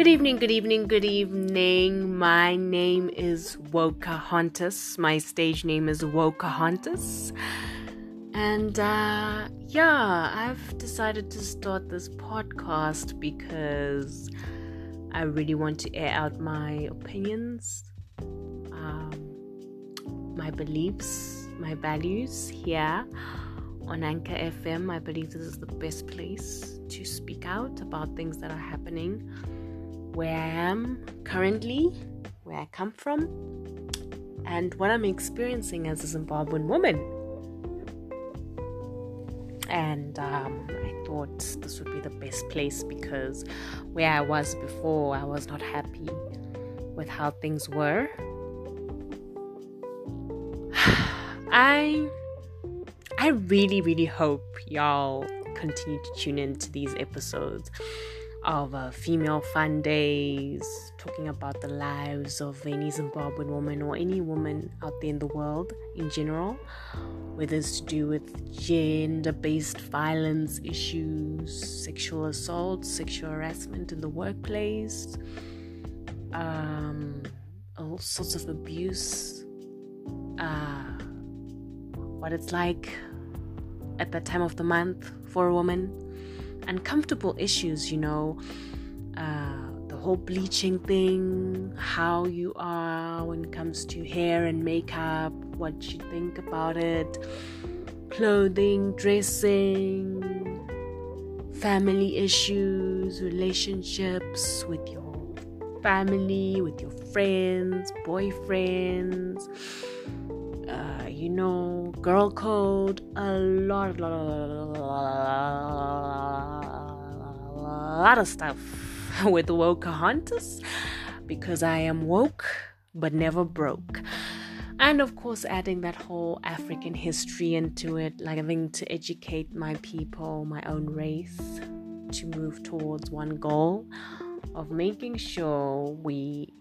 Good evening, good evening, good evening. My name is Wokahontas. My stage name is Wokahontas. And uh, yeah, I've decided to start this podcast because I really want to air out my opinions, um, my beliefs, my values here on Anchor FM. I believe this is the best place to speak out about things that are happening where I am currently, where I come from, and what I'm experiencing as a Zimbabwean woman. And um, I thought this would be the best place because where I was before, I was not happy with how things were. I I really really hope y'all continue to tune into these episodes of uh, female fun days, talking about the lives of any Zimbabwean woman or any woman out there in the world in general, whether it's to do with gender based violence issues, sexual assault, sexual harassment in the workplace, um, all sorts of abuse, uh, what it's like at that time of the month for a woman uncomfortable issues, you know, uh, the whole bleaching thing, how you are when it comes to hair and makeup, what you think about it, clothing, dressing, family issues, relationships with your family, with your friends, boyfriends. Uh, you know, girl code, a lot, a lot, a lot, lot of stuff with Wokahontas because I am woke but never broke. And of course, adding that whole African history into it, like having to educate my people, my own race, to move towards one goal of making sure we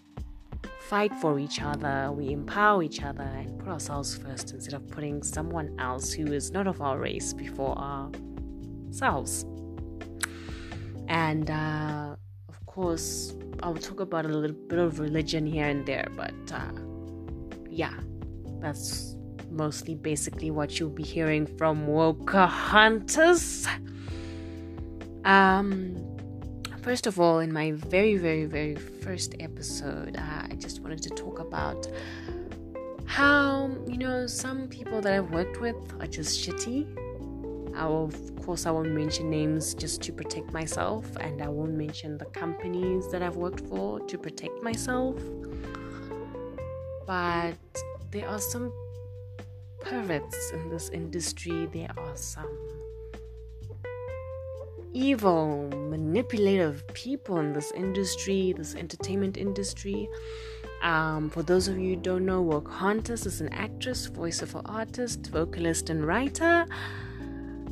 fight for each other, we empower each other, and put ourselves first instead of putting someone else who is not of our race before ourselves. And uh, of course, I'll talk about a little bit of religion here and there, but uh, yeah, that's mostly basically what you'll be hearing from Wokahontas. Um, first of all, in my very, very, very first episode, uh, I just wanted to talk about how, you know, some people that I've worked with are just shitty I will, of course, I won't mention names just to protect myself, and I won't mention the companies that I've worked for to protect myself. But there are some perverts in this industry, there are some evil, manipulative people in this industry, this entertainment industry. Um, for those of you who don't know, Wokahontas is an actress, voiceover artist, vocalist, and writer.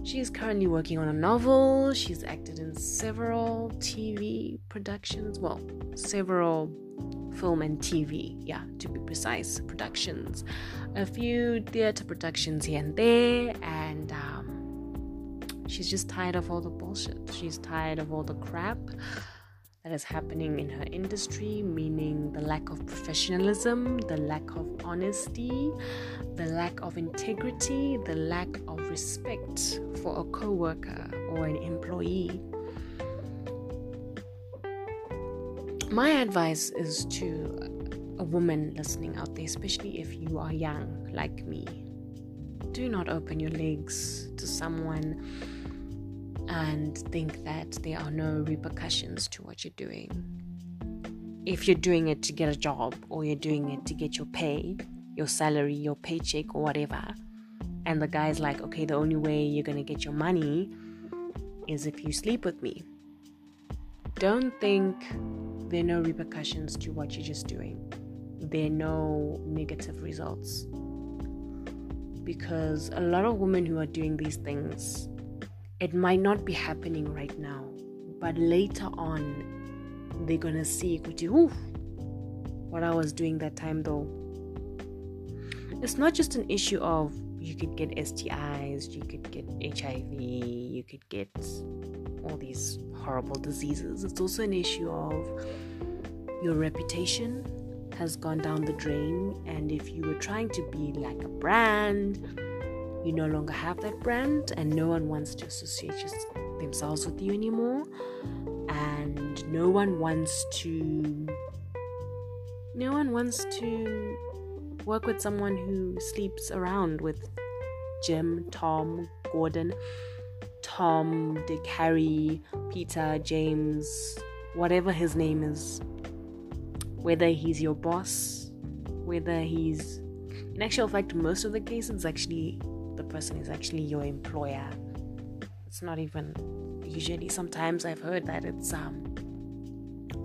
She is currently working on a novel. She's acted in several TV productions. Well, several film and TV, yeah, to be precise, productions. A few theater productions here and there, and um, she's just tired of all the bullshit. She's tired of all the crap that is happening in her industry, meaning the lack of professionalism, the lack of honesty, the lack of integrity, the lack of respect for a co worker or an employee. My advice is to a woman listening out there, especially if you are young like me, do not open your legs to someone and think that there are no repercussions to what you're doing. If you're doing it to get a job or you're doing it to get your pay, your salary, your paycheck, or whatever, and the guy's like, okay, the only way you're gonna get your money is if you sleep with me. Don't think there are no repercussions to what you're just doing, there are no negative results. Because a lot of women who are doing these things it might not be happening right now, but later on, they're gonna see, Ooh, what I was doing that time though. It's not just an issue of you could get STIs, you could get HIV, you could get all these horrible diseases. It's also an issue of your reputation has gone down the drain, and if you were trying to be like a brand, you no longer have that brand, and no one wants to associate themselves with you anymore, and no one wants to. No one wants to work with someone who sleeps around with Jim, Tom, Gordon, Tom, Dick, Harry, Peter, James, whatever his name is. Whether he's your boss, whether he's. In actual fact, most of the cases, actually, person is actually your employer. It's not even. Usually, sometimes I've heard that it's um,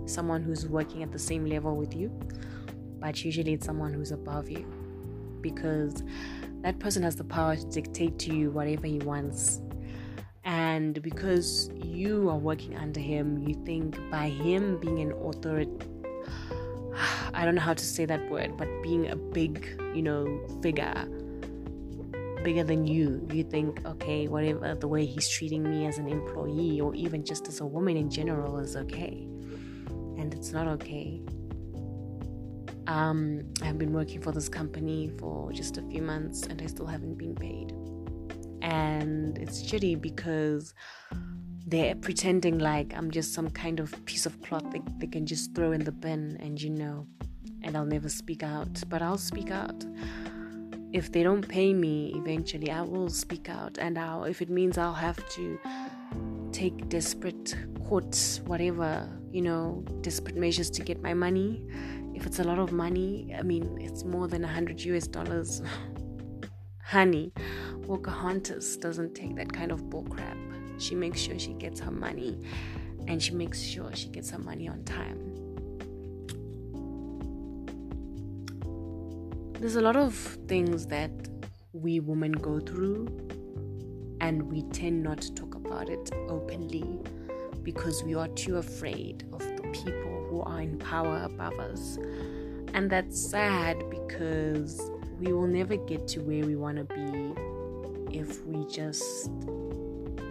someone who's working at the same level with you but usually it's someone who's above you because that person has the power to dictate to you whatever he wants. And because you are working under him, you think by him being an authority, I don't know how to say that word, but being a big, you know, figure, bigger than you, you think, okay, whatever the way he's treating me as an employee or even just as a woman in general is okay. And it's not okay. Um, I've been working for this company for just a few months and I still haven't been paid. And it's shitty because they're pretending like I'm just some kind of piece of cloth they, they can just throw in the bin and you know, and I'll never speak out. But I'll speak out. If they don't pay me eventually, I will speak out. And I'll, if it means I'll have to take desperate court, whatever, you know, desperate measures to get my money, if it's a lot of money, I mean, it's more than 100 US dollars. Honey, Pocahontas doesn't take that kind of bullcrap. She makes sure she gets her money and she makes sure she gets her money on time. There's a lot of things that we women go through, and we tend not to talk about it openly because we are too afraid of the people who are in power above us. And that's sad because we will never get to where we want to be if we just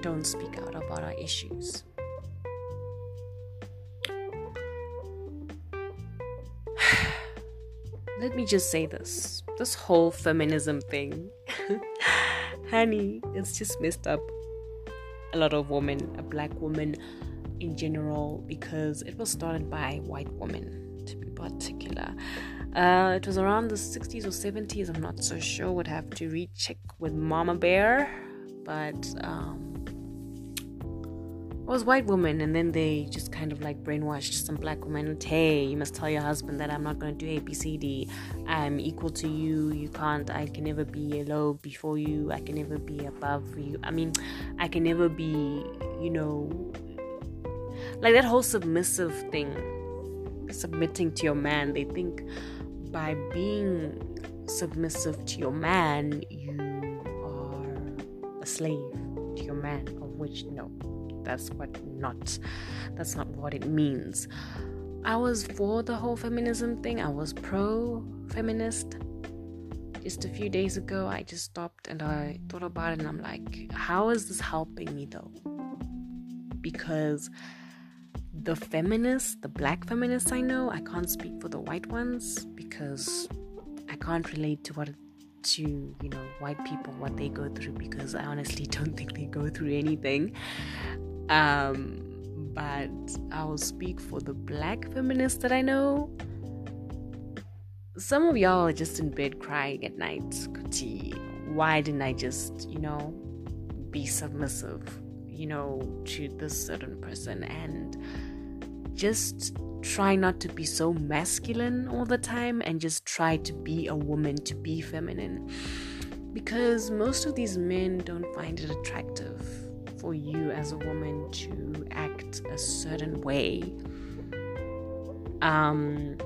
don't speak out about our issues. Let me just say this this whole feminism thing, honey, it's just messed up a lot of women, a black woman in general because it was started by white women to be particular. Uh, it was around the 60s or 70s, I'm not so sure, would have to recheck with Mama Bear, but um, was white women, and then they just kind of like brainwashed some black women. Hey, you must tell your husband that I'm not going to do ABCD. I'm equal to you. You can't. I can never be low before you. I can never be above you. I mean, I can never be, you know, like that whole submissive thing submitting to your man they think by being submissive to your man you are a slave to your man of which no that's what not that's not what it means. I was for the whole feminism thing. I was pro feminist just a few days ago i just stopped and i thought about it and i'm like how is this helping me though? Because the feminists, the black feminists I know, I can't speak for the white ones because I can't relate to what to you know white people what they go through because I honestly don't think they go through anything. Um, but I will speak for the black feminists that I know. Some of y'all are just in bed crying at night. Kuti, why didn't I just, you know, be submissive, you know, to this certain person and just try not to be so masculine all the time and just try to be a woman, to be feminine. Because most of these men don't find it attractive for you as a woman to act a certain way. Um,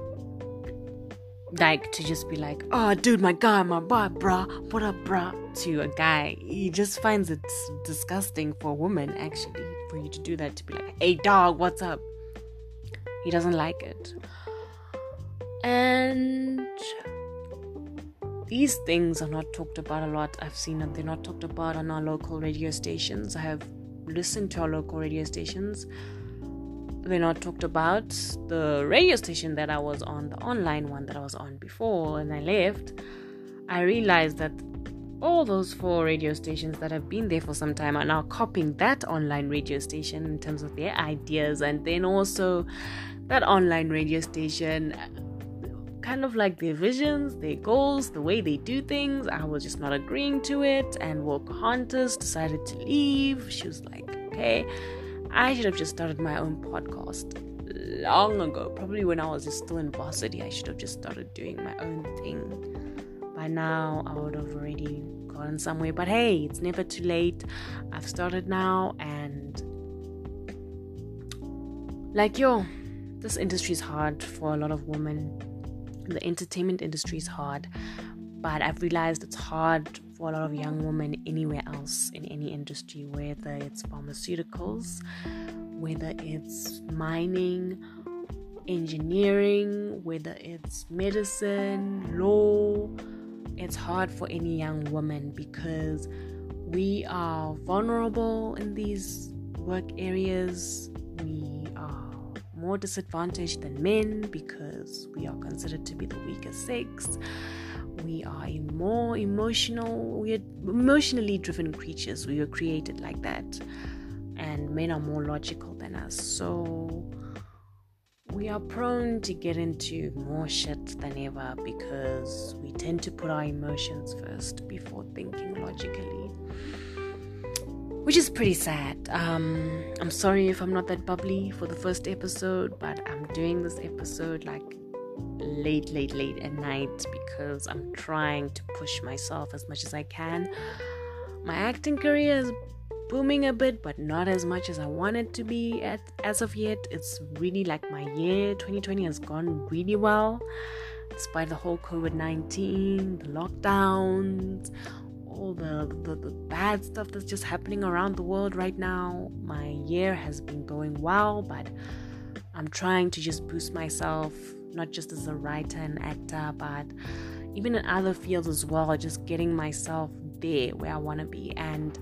like to just be like, oh, dude, my guy, my boy, bruh, what up, bruh, to a guy. He just finds it disgusting for a woman, actually, for you to do that, to be like, hey, dog, what's up? He doesn't like it. And these things are not talked about a lot. I've seen that they're not talked about on our local radio stations. I have listened to our local radio stations. They're not talked about. The radio station that I was on, the online one that I was on before, and I left, I realized that all those four radio stations that have been there for some time are now copying that online radio station in terms of their ideas, and then also that online radio station kind of like their visions, their goals, the way they do things. I was just not agreeing to it. And Pocahontas decided to leave. She was like, okay, I should have just started my own podcast long ago. Probably when I was still in varsity, I should have just started doing my own thing. By now, I would have already gotten somewhere. But hey, it's never too late. I've started now, and like, yo, this industry is hard for a lot of women the entertainment industry is hard, but I've realized it's hard for a lot of young women anywhere else in any industry, whether it's pharmaceuticals, whether it's mining, engineering, whether it's medicine, law. It's hard for any young woman because we are vulnerable in these work areas. We more disadvantaged than men because we are considered to be the weaker sex. We are more emotional, we are emotionally driven creatures. We were created like that. And men are more logical than us. So we are prone to get into more shit than ever because we tend to put our emotions first before thinking logically which is pretty sad. Um, I'm sorry if I'm not that bubbly for the first episode, but I'm doing this episode like late, late, late at night because I'm trying to push myself as much as I can. My acting career is booming a bit, but not as much as I want it to be at as of yet. It's really like my year 2020 has gone really well, despite the whole COVID 19, the lockdowns all the, the, the bad stuff that's just happening around the world right now. My year has been going well, but I'm trying to just boost myself, not just as a writer and actor, but even in other fields as well, just getting myself there where I want to be. And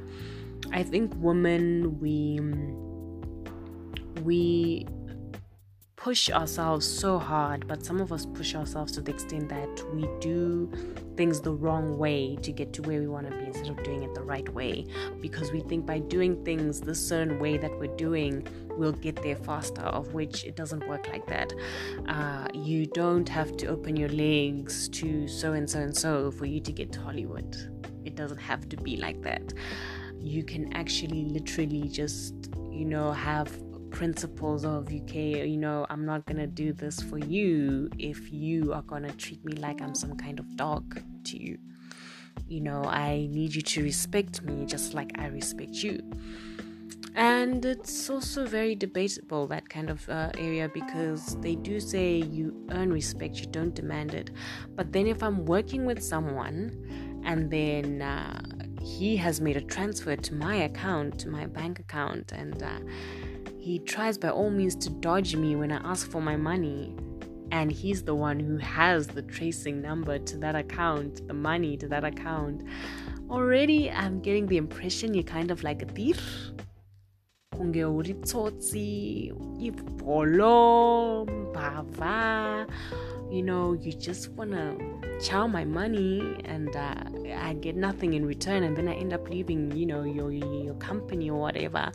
I think women, we we push ourselves so hard, but some of us push ourselves to the extent that we do things the wrong way to get to where we want to be instead of doing it the right way. Because we think by doing things the certain way that we're doing we'll get there faster of which it doesn't work like that. Uh, you don't have to open your legs to so and so and so for you to get to hollywood. It doesn't have to be like that. You can actually literally just you know have principles of okay you know i'm not gonna do this for you if you are gonna treat me like i'm some kind of dog to you. You know i need you to respect me just like i respect you. And it's also very debatable that kind of uh, area because they do say you earn respect you don't demand it. But then if i'm working with someone and then uh, he has made a transfer to my account to my bank account and uh, he tries by all means to dodge me when I ask for my money. And he's the one who has the tracing number to that account, the money to that account. Already, I'm getting the impression you're kind of like a thief. You know, you just wanna chow my money and uh, I get nothing in return, and then I end up leaving, you know, your your company or whatever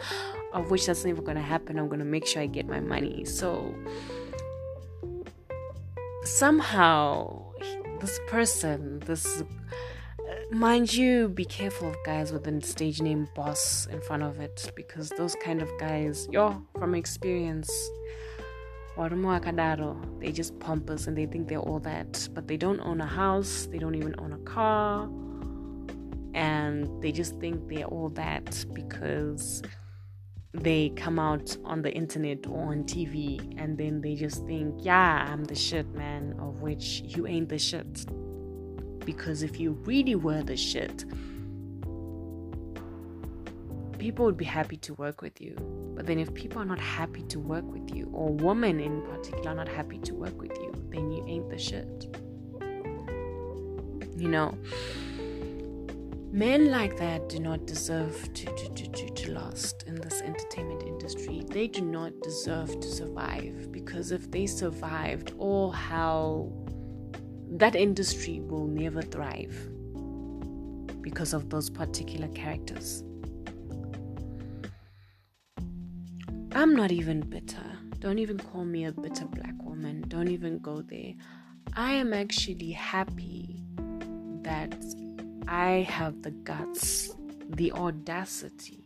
of which that's never gonna happen. I'm gonna make sure I get my money. So somehow, this person, this mind you, be careful of guys with a stage name boss in front of it because those kind of guys, yo, from experience, they just pompous and they think they're all that, but they don't own a house, they don't even own a car, and they just think they're all that because they come out on the internet or on TV and then they just think, yeah, I'm the shit, man, of which you ain't the shit. Because if you really were the shit, people would be happy to work with you. But then if people are not happy to work with you, or women in particular are not happy to work with you, then you ain't the shit. You know, men like that do not deserve to, to, to, to, to last in this entertainment industry. They do not deserve to survive because if they survived, oh, all hell, that industry will never thrive because of those particular characters. I'm not even bitter. Don't even call me a bitter black woman. Don't even go there. I am actually happy that I have the guts, the audacity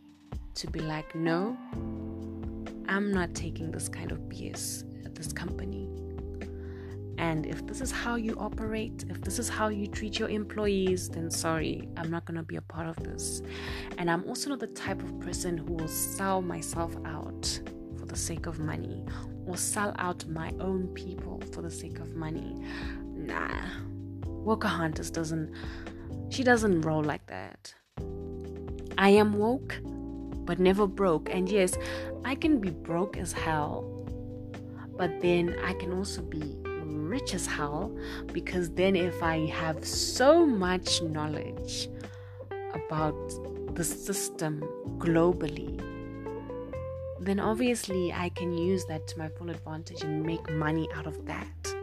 to be like, no, I'm not taking this kind of BS at this company. And if this is how you operate, if this is how you treat your employees, then sorry, I'm not going to be a part of this. And I'm also not the type of person who will sell myself out for the sake of money or sell out my own people for the sake of money. Nah. Wokahontas doesn't she doesn't roll like that. I am woke, but never broke. And yes, I can be broke as hell, but then I can also be rich as hell because then if I have so much knowledge about the system globally, then obviously I can use that to my full advantage and make money out of that.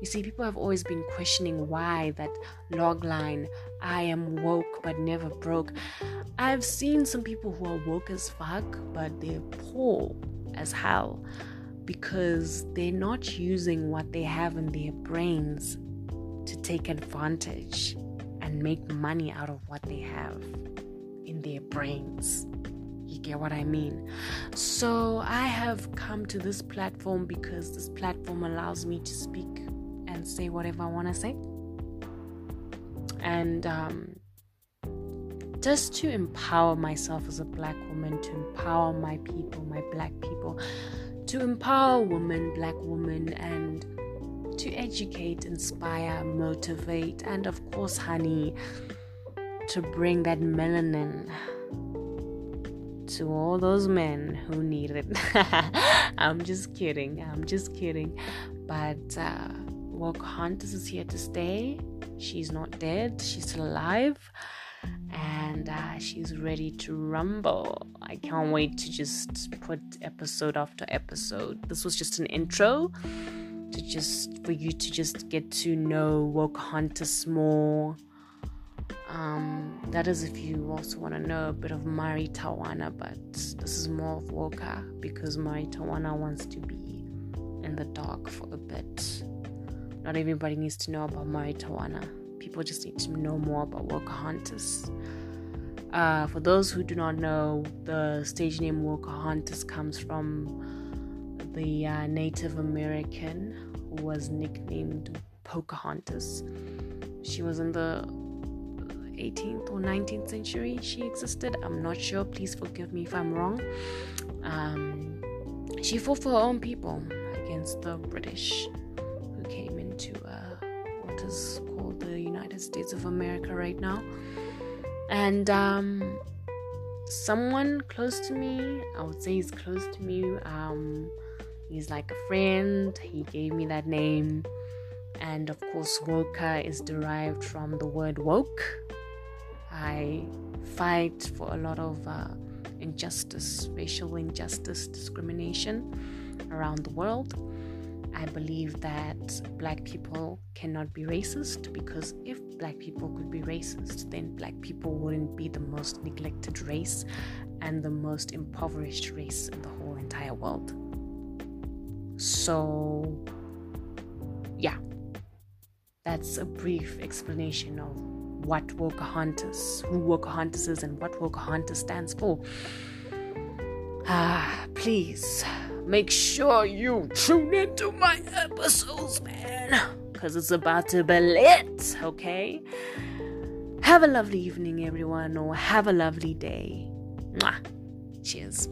You see, people have always been questioning why that logline, I am woke but never broke. I've seen some people who are woke as fuck, but they're poor as hell because they're not using what they have in their brains to take advantage and make money out of what they have in their brains. You get what I mean? So I have come to this platform because this platform allows me to speak and say whatever I want to say. And um, just to empower myself as a black woman, to empower my people, my black people, to empower women, black women, and to educate, inspire, motivate, and of course, honey, to bring that melanin to all those men who need it. I'm just kidding. I'm just kidding. But uh, Wokahontas is here to stay. She's not dead, she's still alive. And uh, she's ready to rumble. I can't wait to just put episode after episode. This was just an intro to just for you to just get to know Wokahontas more. Um, that is if you also want to know a bit of Mari Tawana, but this is more of Woka because Mari Tawana wants to be in the dark for a bit. Not everybody needs to know about Mari Tawana. People just need to know more about Wokahontas. Uh, for those who do not know, the stage name Wokahontas comes from the uh, Native American who was nicknamed Pocahontas. She was in the 18th or 19th century she existed. I'm not sure. Please forgive me if I'm wrong. Um, she fought for her own people against the British is called the United States of America right now. And um, someone close to me, I would say he's close to me. Um, he's like a friend. He gave me that name. And of course, Woka is derived from the word woke. I fight for a lot of uh, injustice, racial injustice, discrimination around the world. I believe that black people cannot be racist because if black people could be racist, then black people wouldn't be the most neglected race and the most impoverished race in the whole entire world. So, yeah, that's a brief explanation of what Wokahontas, who Wokahontas is, and what Wokahontas stands for. Ah, please make sure you tune into my episodes, man, because it's about to be lit, okay? Have a lovely evening, everyone, or have a lovely day. Mwah. Cheers.